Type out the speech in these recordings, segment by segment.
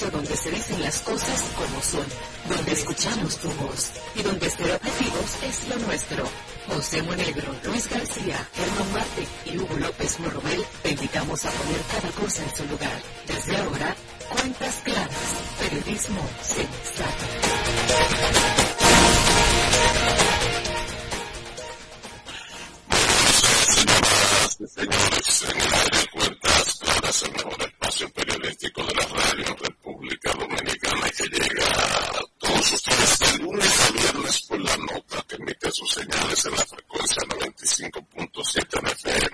donde se dicen las cosas como son, donde escuchamos tu voz y donde ser objetivos es lo nuestro. José Monegro, Luis García, Germán Marte y Hugo López Morrobel te invitamos a poner cada cosa en su lugar. Desde ahora, cuentas claras, periodismo sensato. Señores, en el aire, cuentas claras, el mejor espacio periodístico de la los ustedes de lunes a viernes por la nota que emite sus señales en la frecuencia 95.7 FM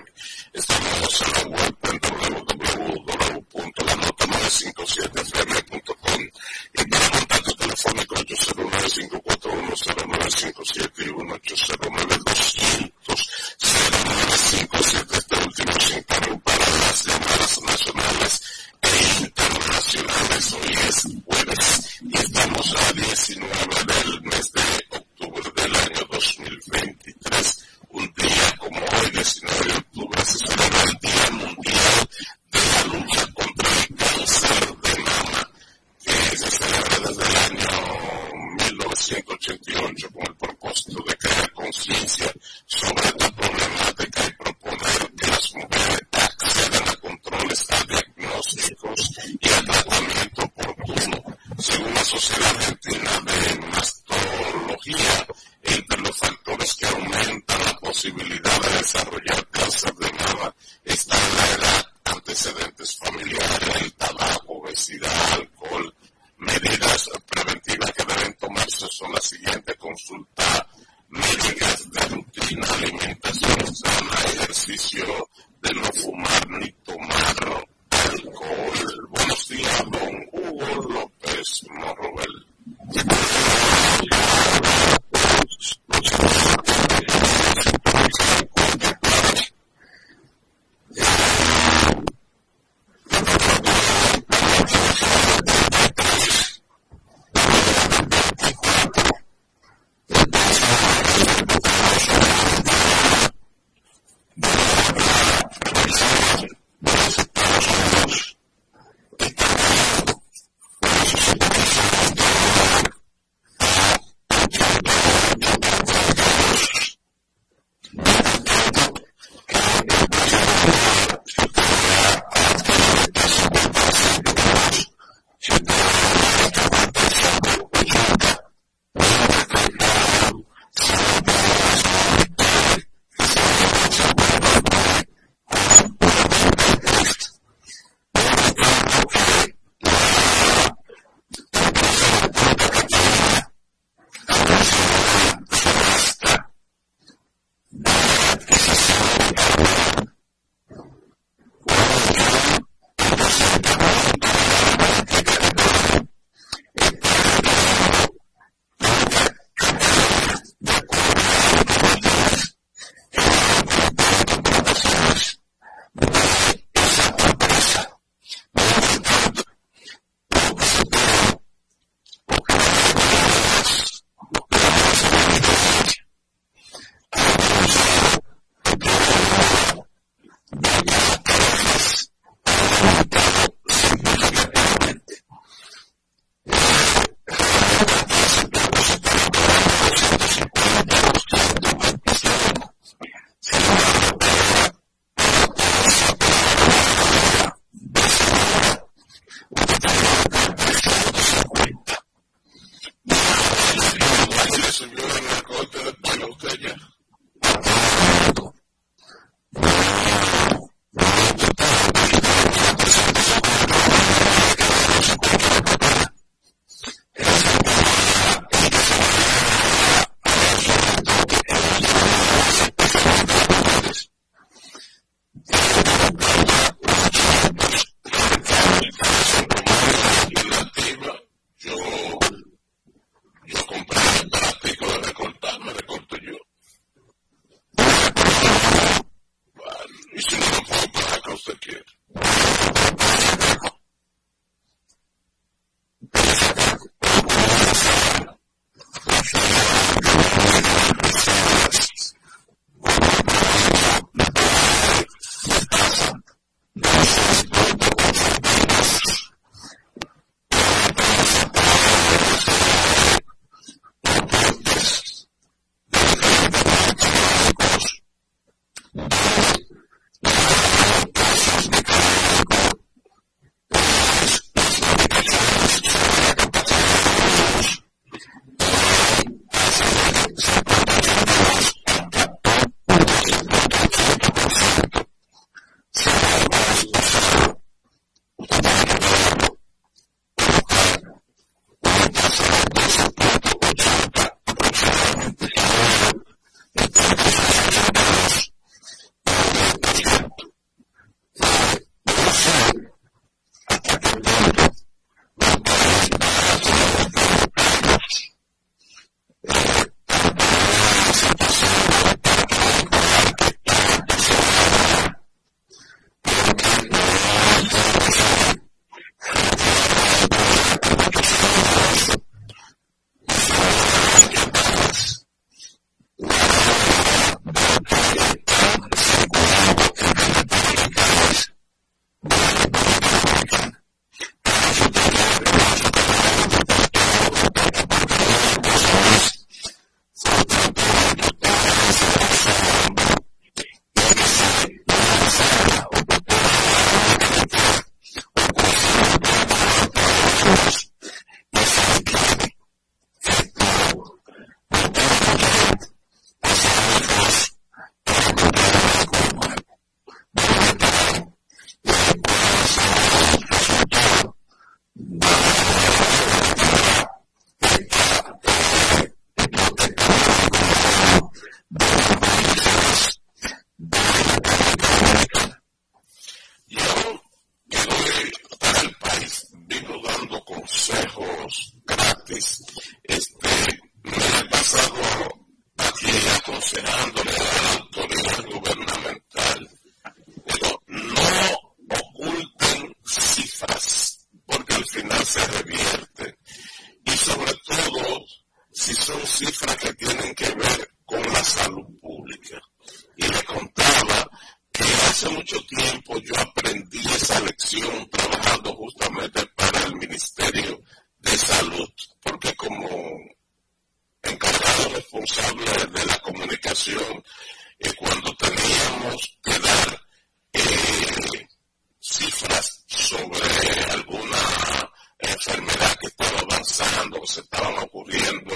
estaban ocurriendo.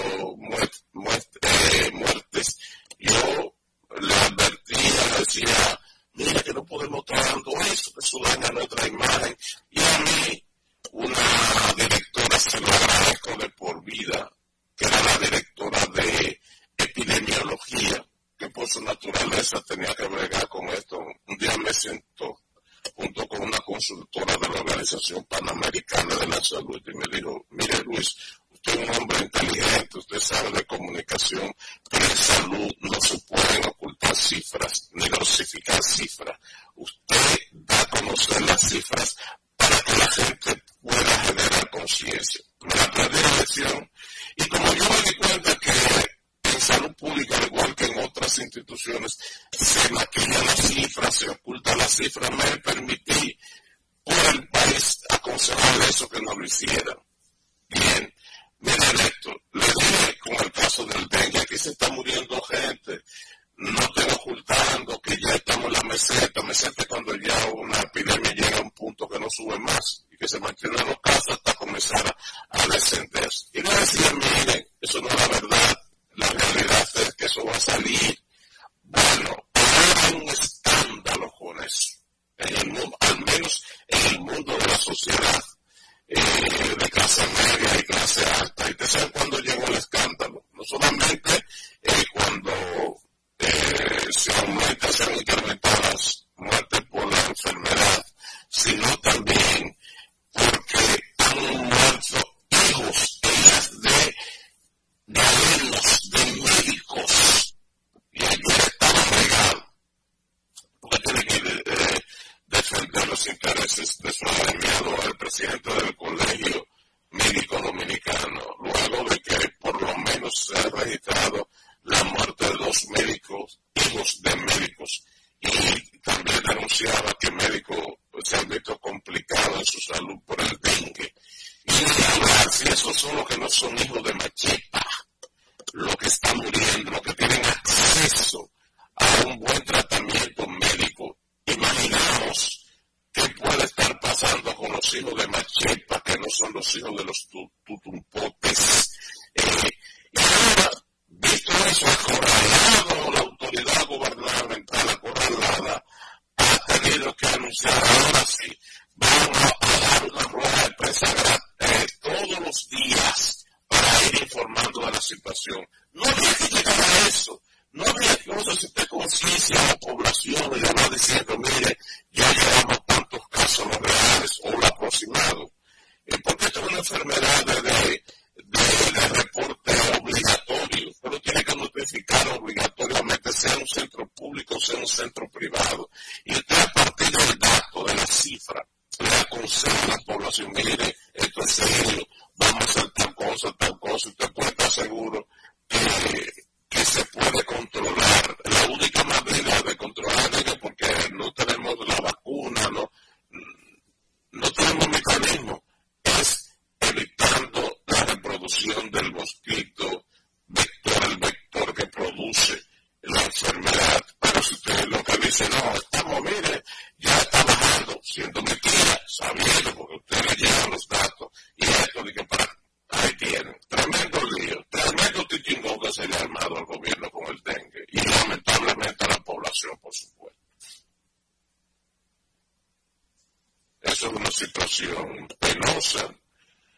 Una situación penosa,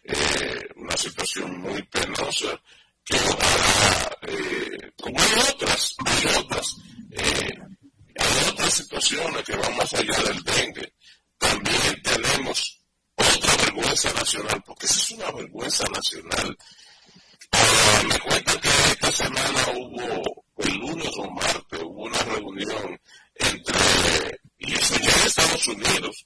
eh, una situación muy penosa, que ojalá, eh, como hay otras, hay otras, eh, hay otras situaciones que van más allá del dengue. También tenemos otra vergüenza nacional, porque esa es una vergüenza nacional. Me cuenta que esta semana hubo, el lunes o martes, hubo una reunión entre, y eso ya en Estados Unidos,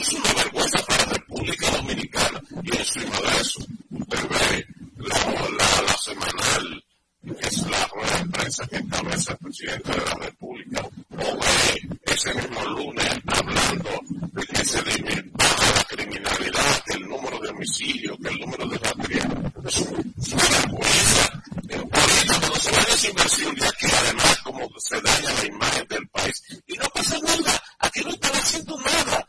Es una vergüenza para la República Dominicana. Y encima de eso, usted ve la, la, la semanal, que es la rueda de prensa que encabeza el presidente de la República, o ve ese mismo lunes hablando de que se baja la criminalidad, que el número de homicidios, que el número de ratería. Es una vergüenza. Ahorita cuando se va esa inversión, ya que además como se daña la imagen del país. Y no pasa nada, aquí no están haciendo nada.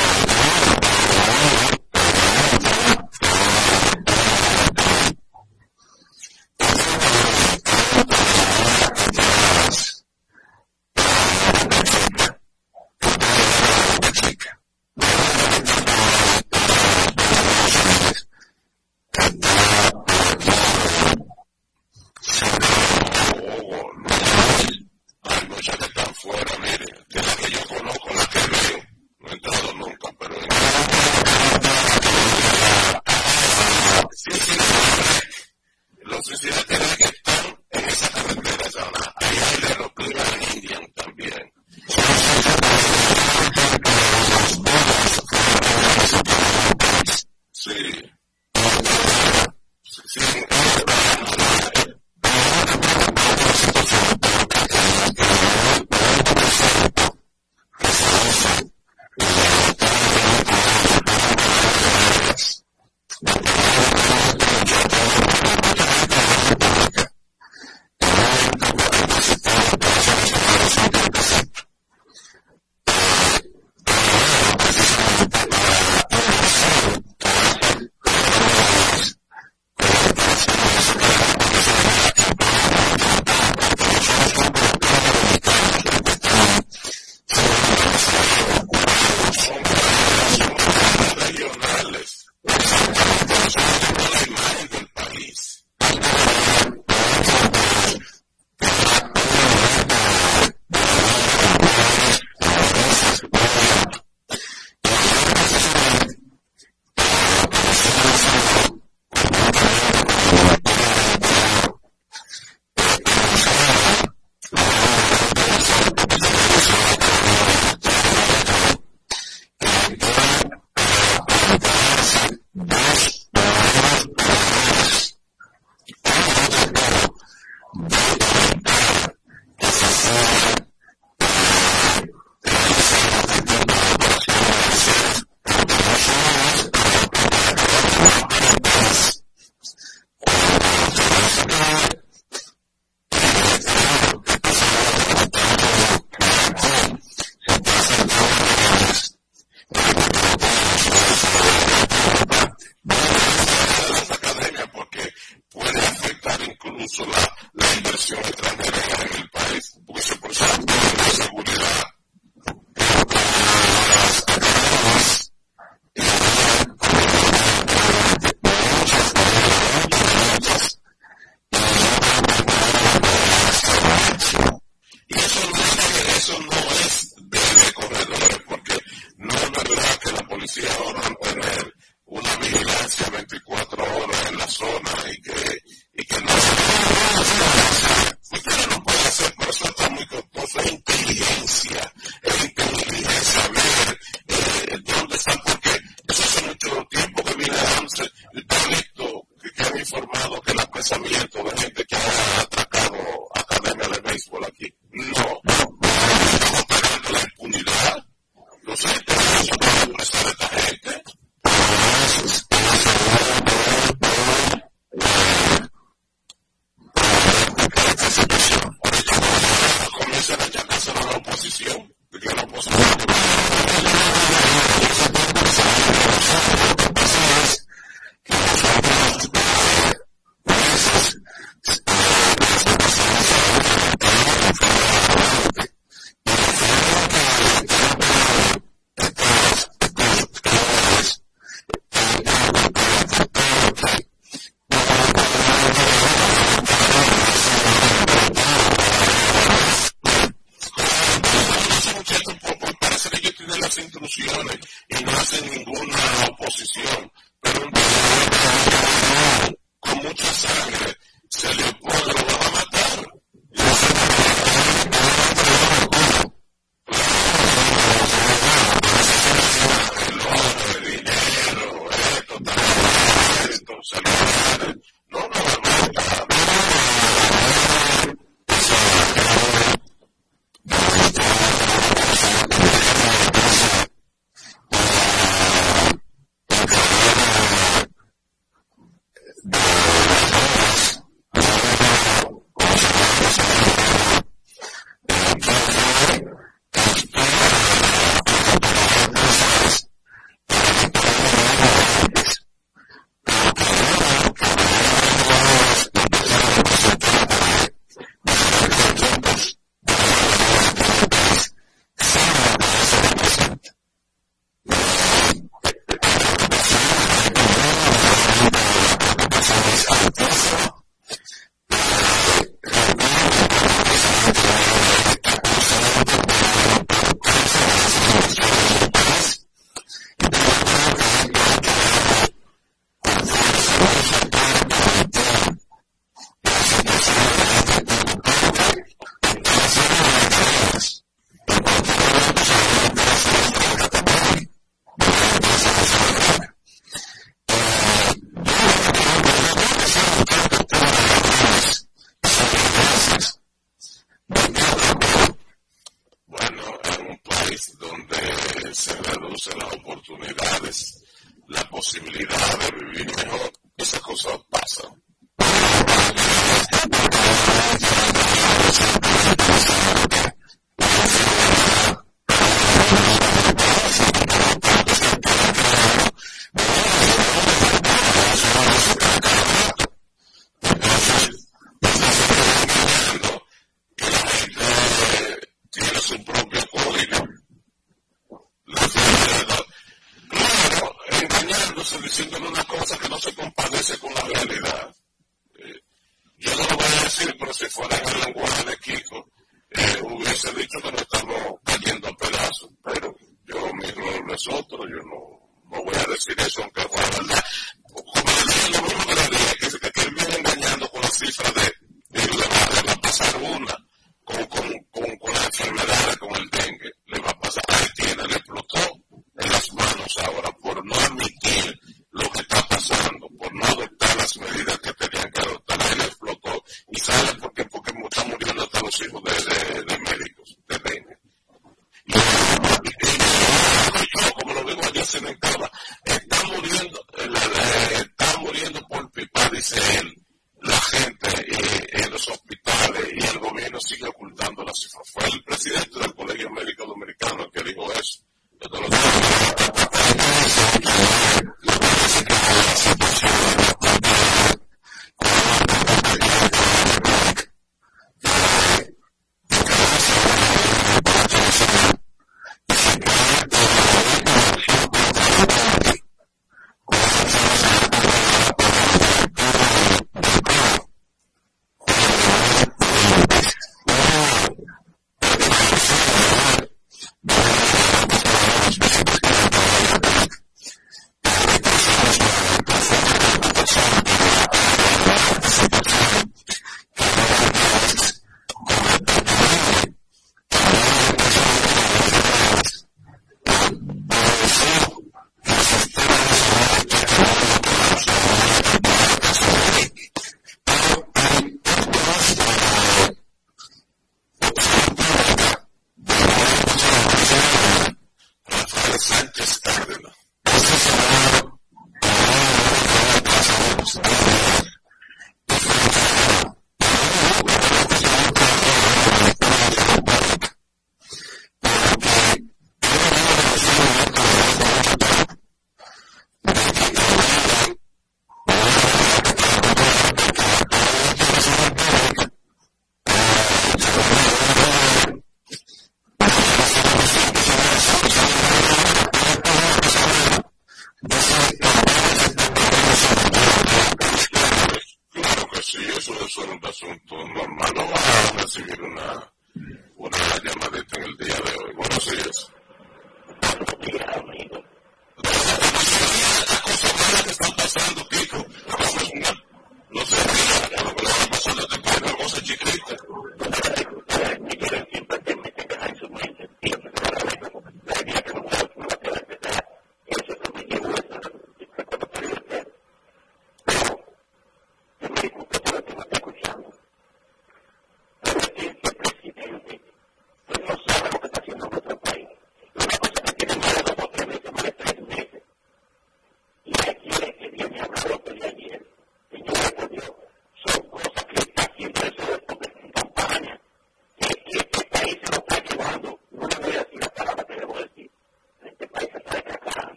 donde se reducen las oportunidades, la posibilidad de vivir mejor, esas cosas pasan.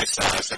crece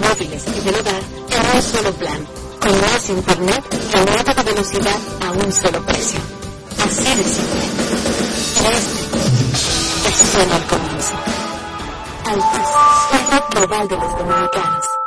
móviles y del hogar en un solo plan, con más internet y aumento velocidad a un solo precio. Así de simple. Este es solo el comienzo. Altis, la red global de los dominicanos.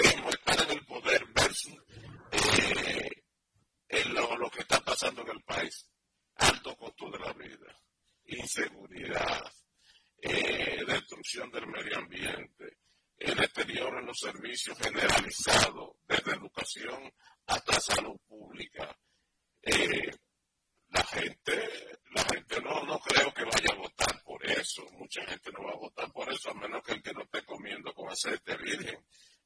estar en el poder versus eh, lo, que está pasando en el país. Alto costo de la vida, inseguridad, eh, destrucción del medio ambiente, el deterioro en los servicios generalizados, desde educación hasta salud pública. Eh, la gente, la gente no, no creo que vaya a votar por eso. Mucha gente no va a votar por eso, a menos que el que no esté comiendo con aceite virgen.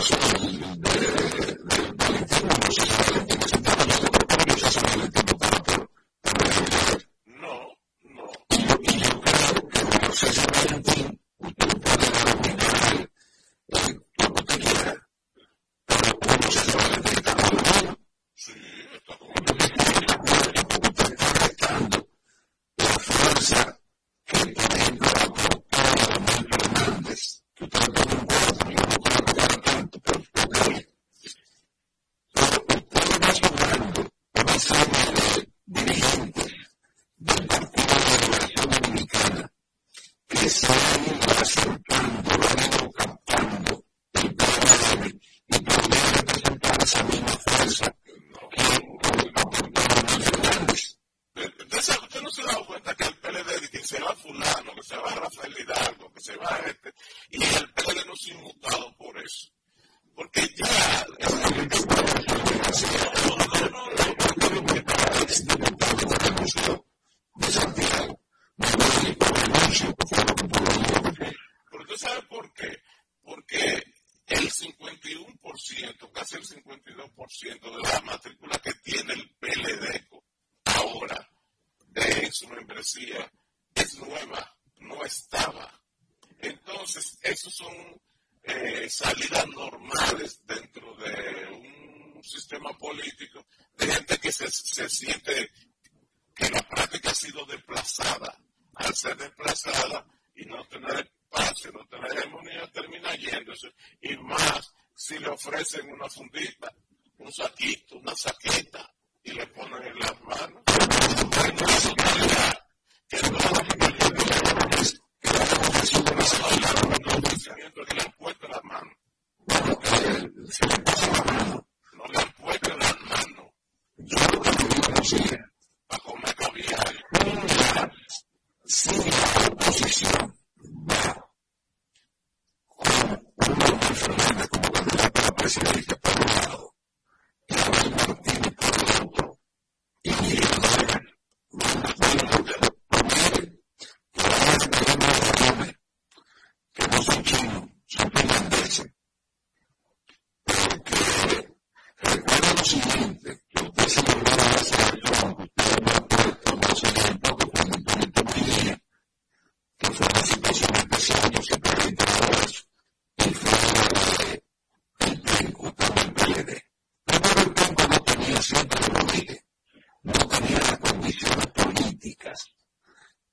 caso del, del, del Valentino, no sé si Valentino Santana, nuestro compañero, si es Valentino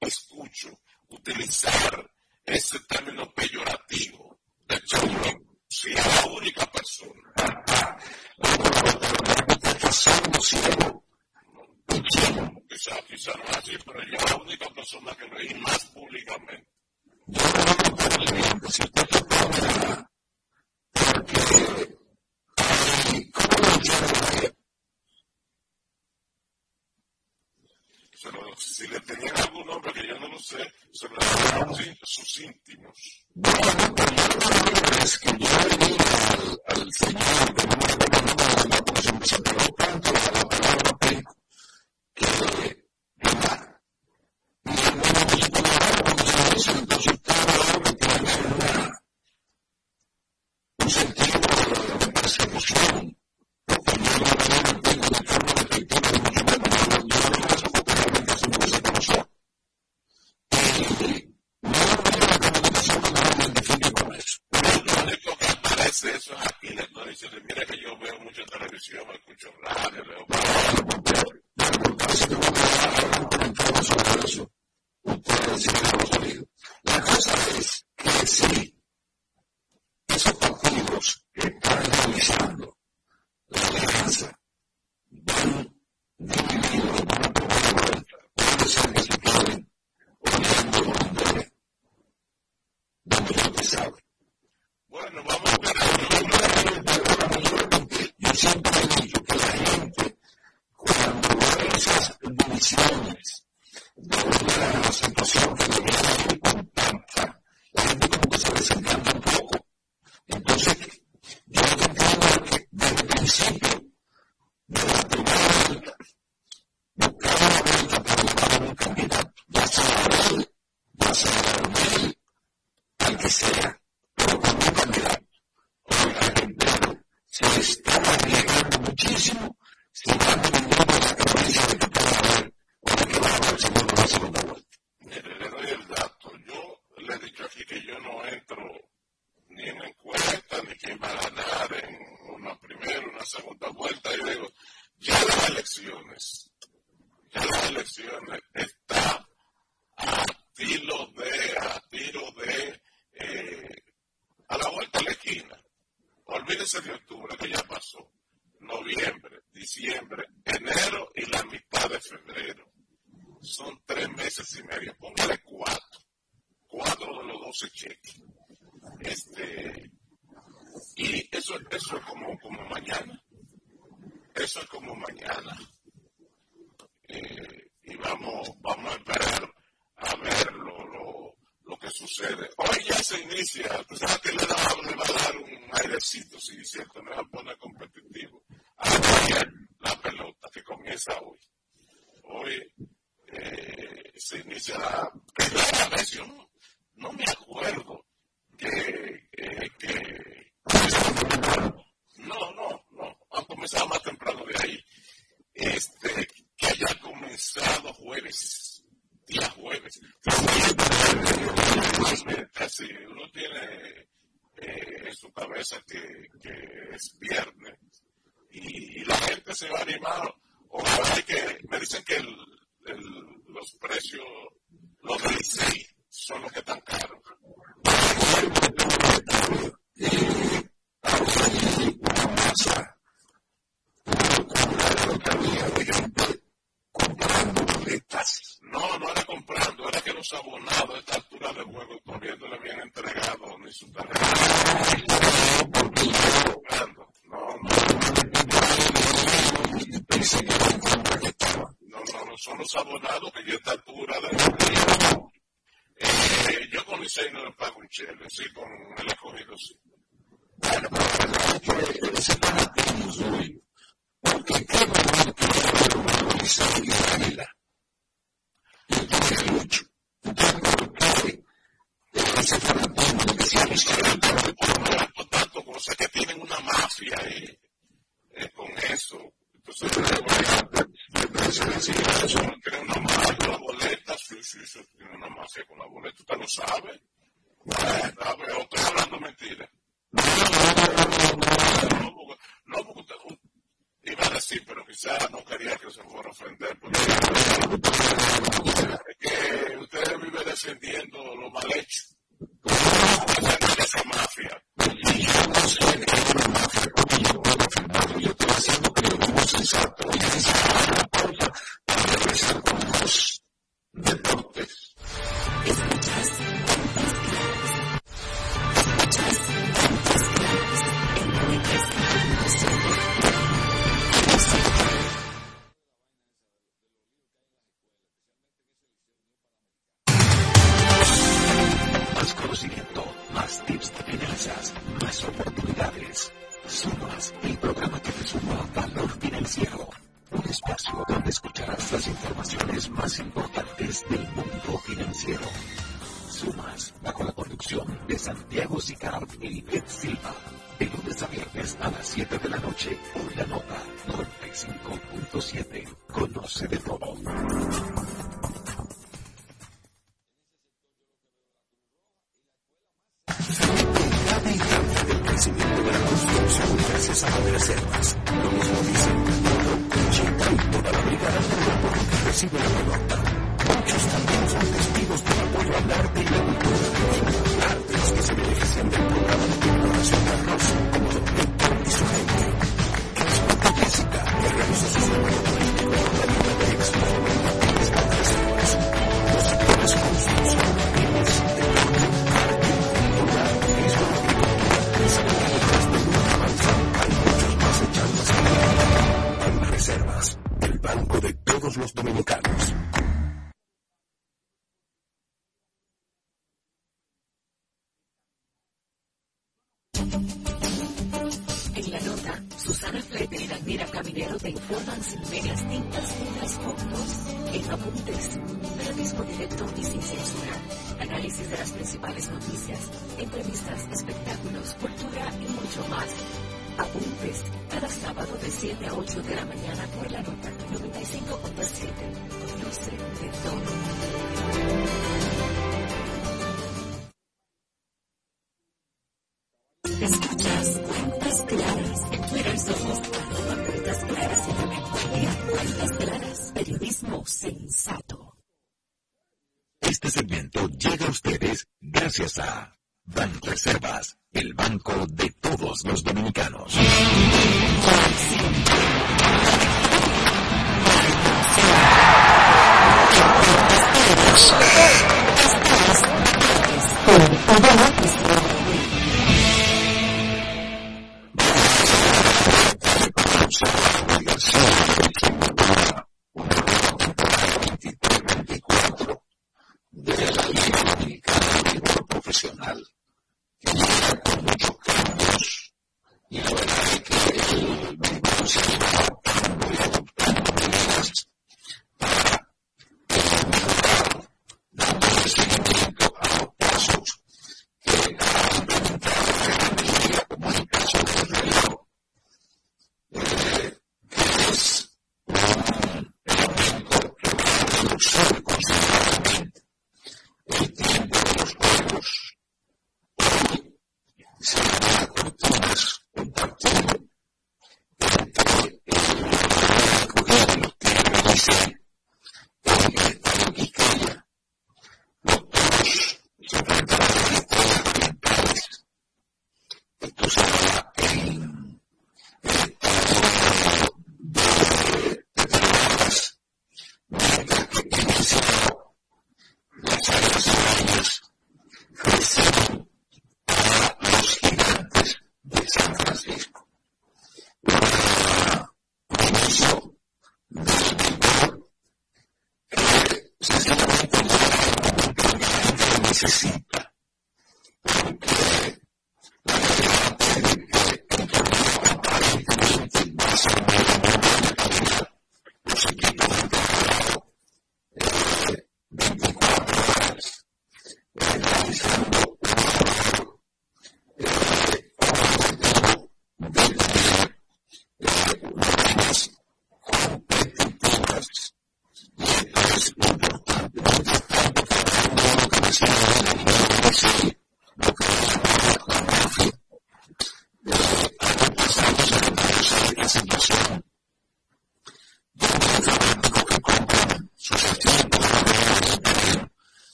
escucho utilizar ese término peyorativo de chaurón si es la única persona. Quizás quizá no así, pero yo la única persona que reí más públicamente. Yo no porque si le tenían algún nombre que yo no lo sé, se lo llamaban sus íntimos. Bueno, es que yo le dije al, al Señor, que no me acuerdo el porque se me separó tanto a la palabra penco, que mamá, mi hermano me dijo la cuando se dice, entonces usted algo que tiene una, un sentido de, de persecución, porque yo no me acuerdo de forma acceso a. Mira que yo veo mucha televisión, escucho radio, leo... sobre eso. La cosa es que sí, esos partidos que están realizando la alianza van divididos, vuelta. Bueno, vamos a ver. Yo siempre he dicho que la gente, cuando ve esas divisiones de una situación que le viene contacta, la gente como que se desencanta un poco. Entonces, yo entiendo que desde el principio, desde la primera vuelta, buscaba la vuelta para buscar un candidato, ya sea a él, ya sea a él, al que sea. se está relegando muchísimo, se va dependiendo la capacidad de que pueda haber o que va a haber segundo la segunda vuelta. Mire, le doy el dato. Yo le he dicho aquí que yo no entro ni en encuesta, ni quién va a ganar en una primera, una segunda vuelta. Yo digo, ya las elecciones, ya las elecciones está a tiro de, a tiro de, eh, a la vuelta de la esquina. Olvídese de octubre, que ya pasó. Noviembre, diciembre, enero y la mitad de febrero. Son tres meses y medio. Póngale cuatro. Cuatro de los doce cheques. Este, y eso, eso es como, como mañana. Eso es como mañana. Eh, y vamos, vamos a esperar sucede. Hoy ya se inicia, tú sabes que le, le va a dar un airecito, si sí, cierto, me va a poner competitivo. Ahora la pelota que comienza hoy. Hoy eh, se inicia la la nota, Susana Flete y Daniela Caminero te informan sin medias tintas ni las fotos, en apuntes, periodismo directo y sin censura, análisis de las principales noticias, entrevistas, espectáculos, cultura y mucho más. Apuntes, cada sábado de 7 a 8 de la mañana por la nota 95.7. Conoce de todo.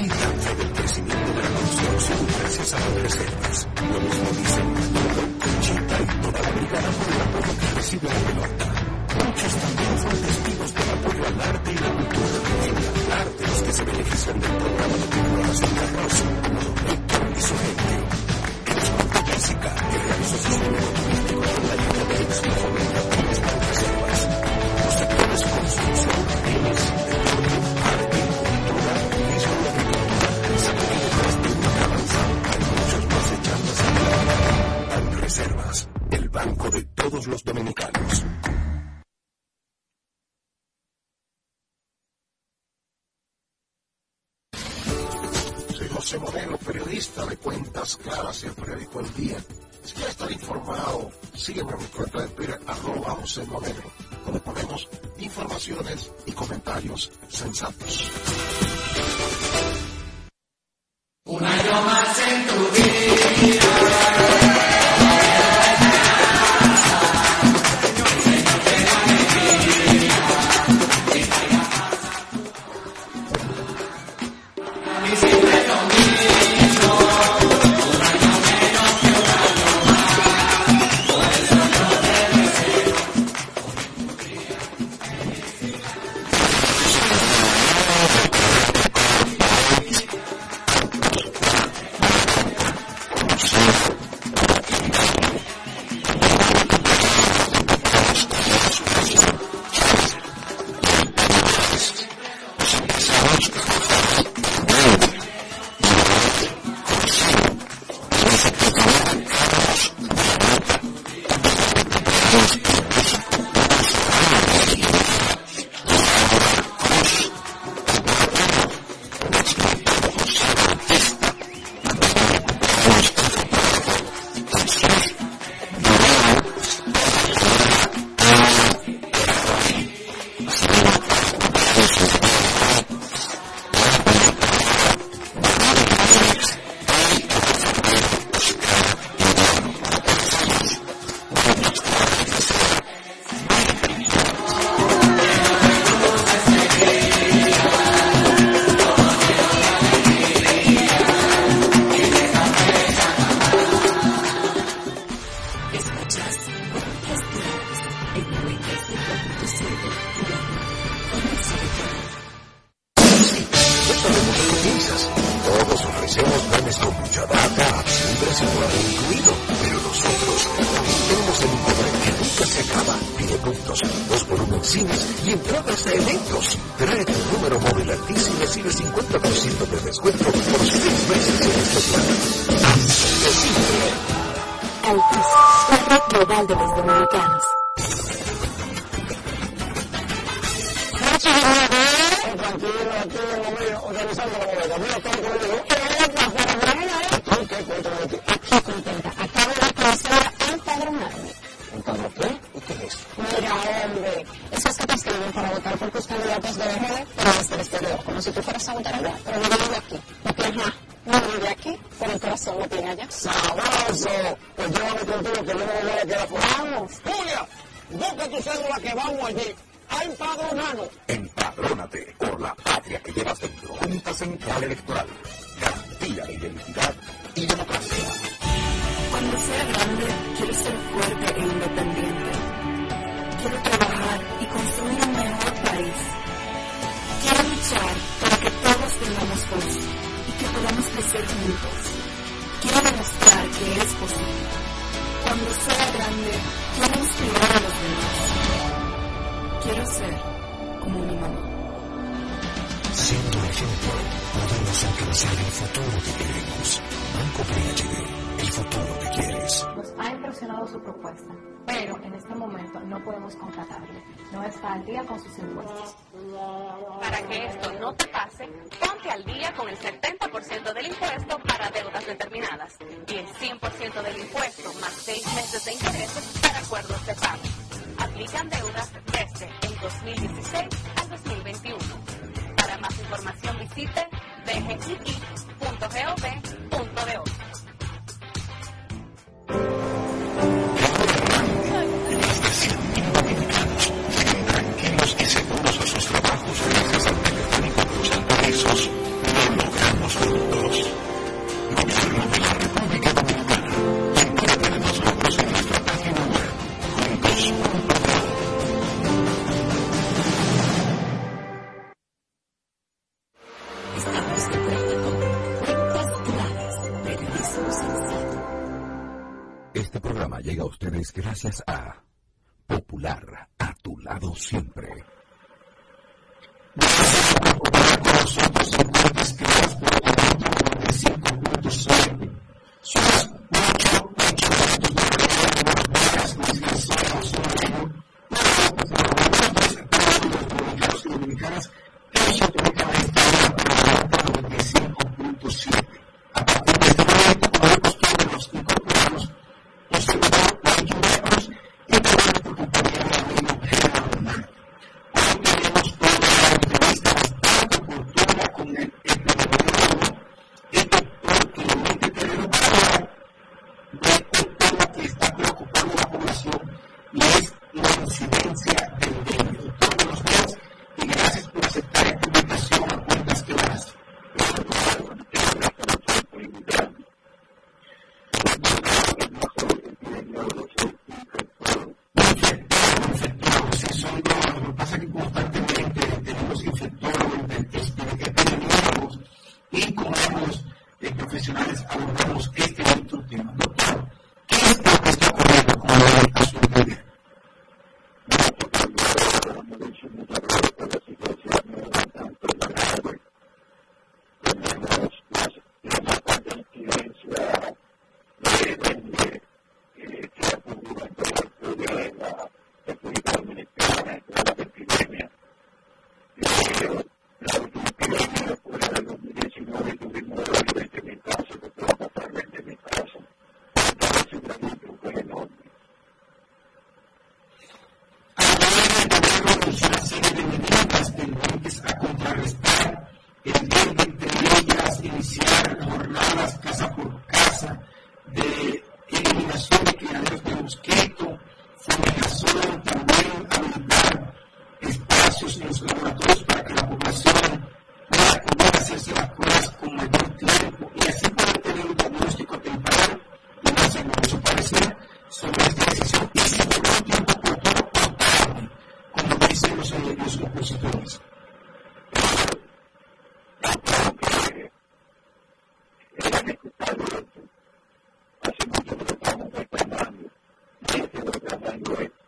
expectancia del crecimiento de la construcción gracias a las reservas. Lo mismo dicen Conchita y toda la brigada por el apoyo que recibe norte. se. Gracias right.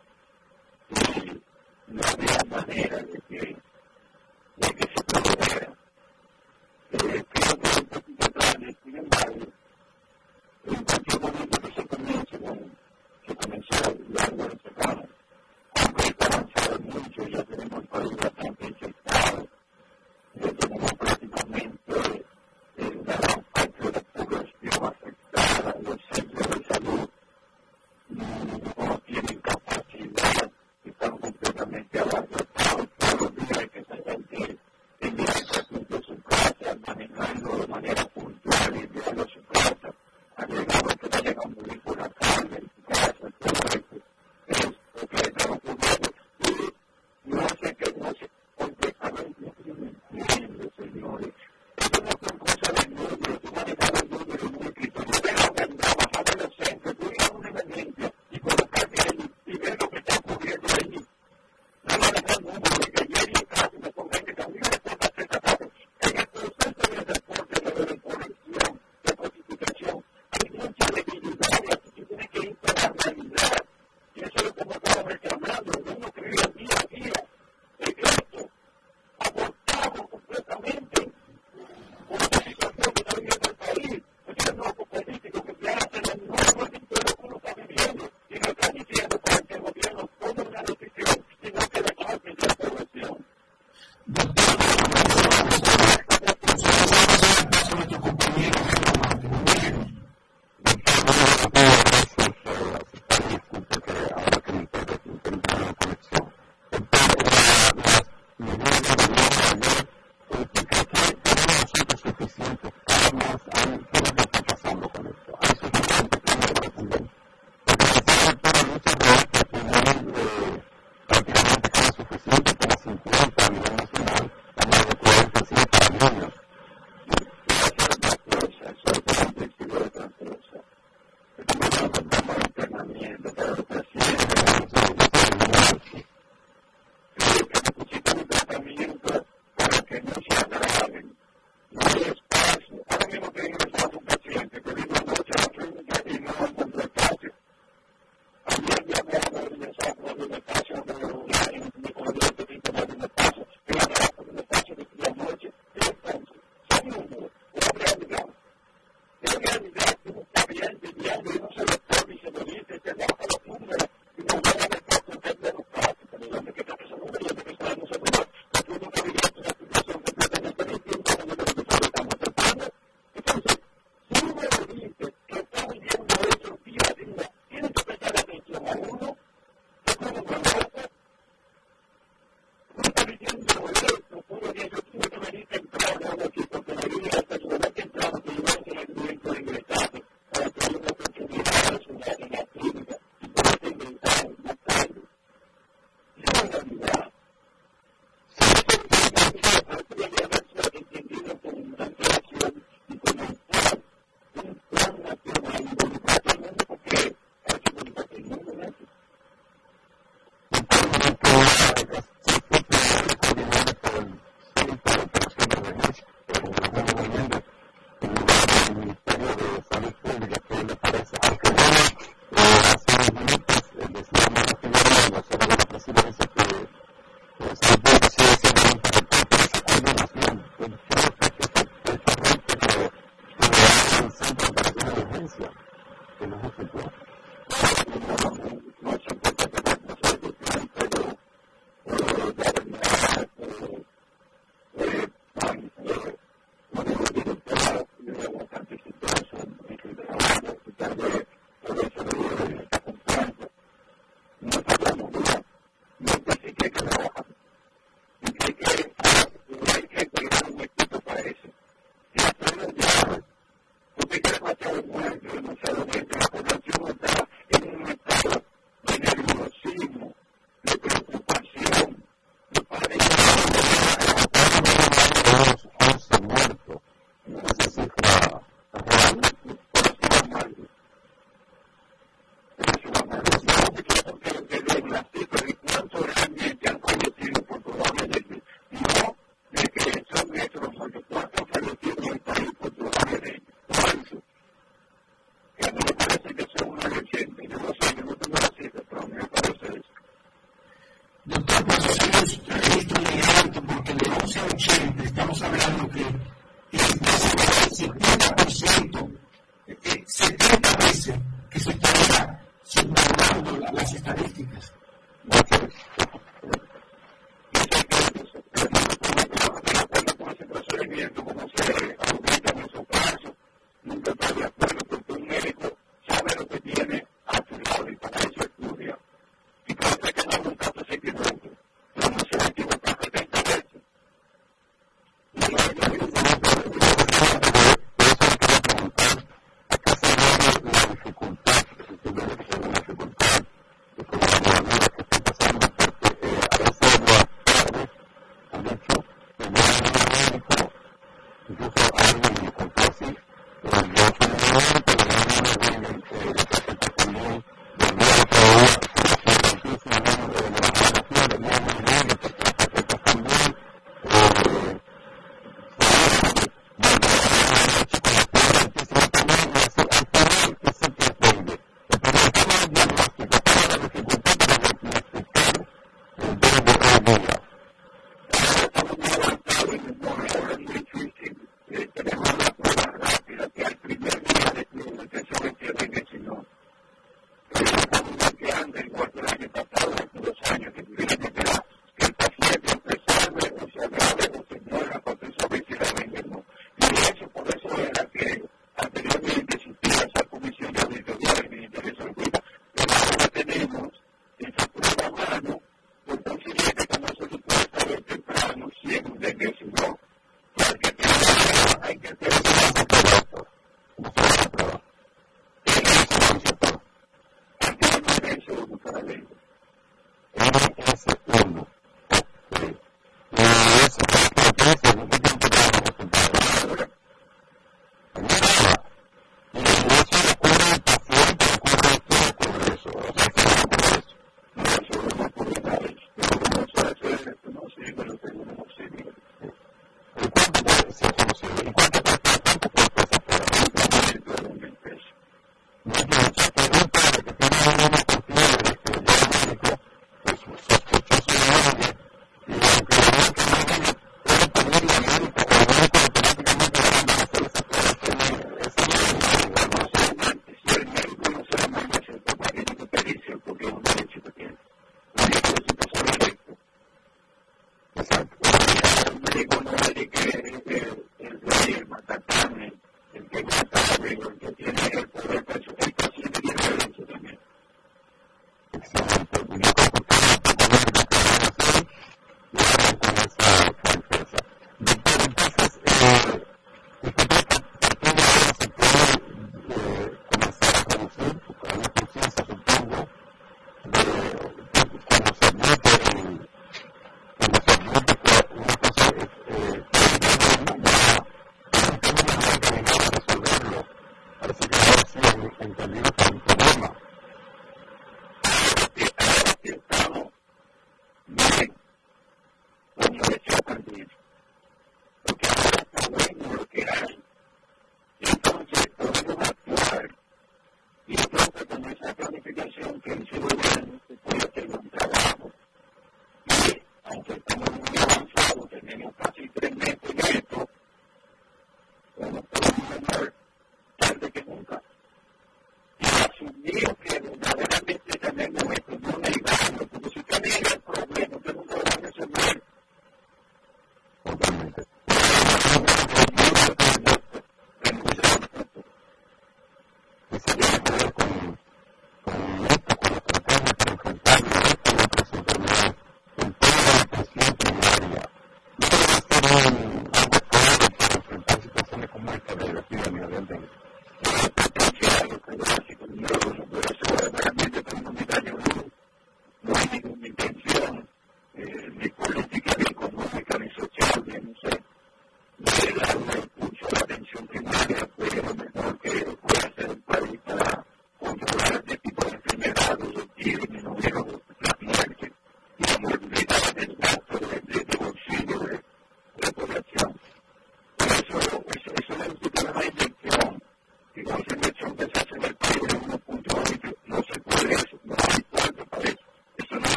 take one.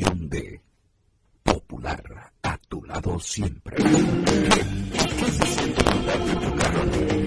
Nuevas emociones. Visita nuestros accesorios.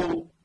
So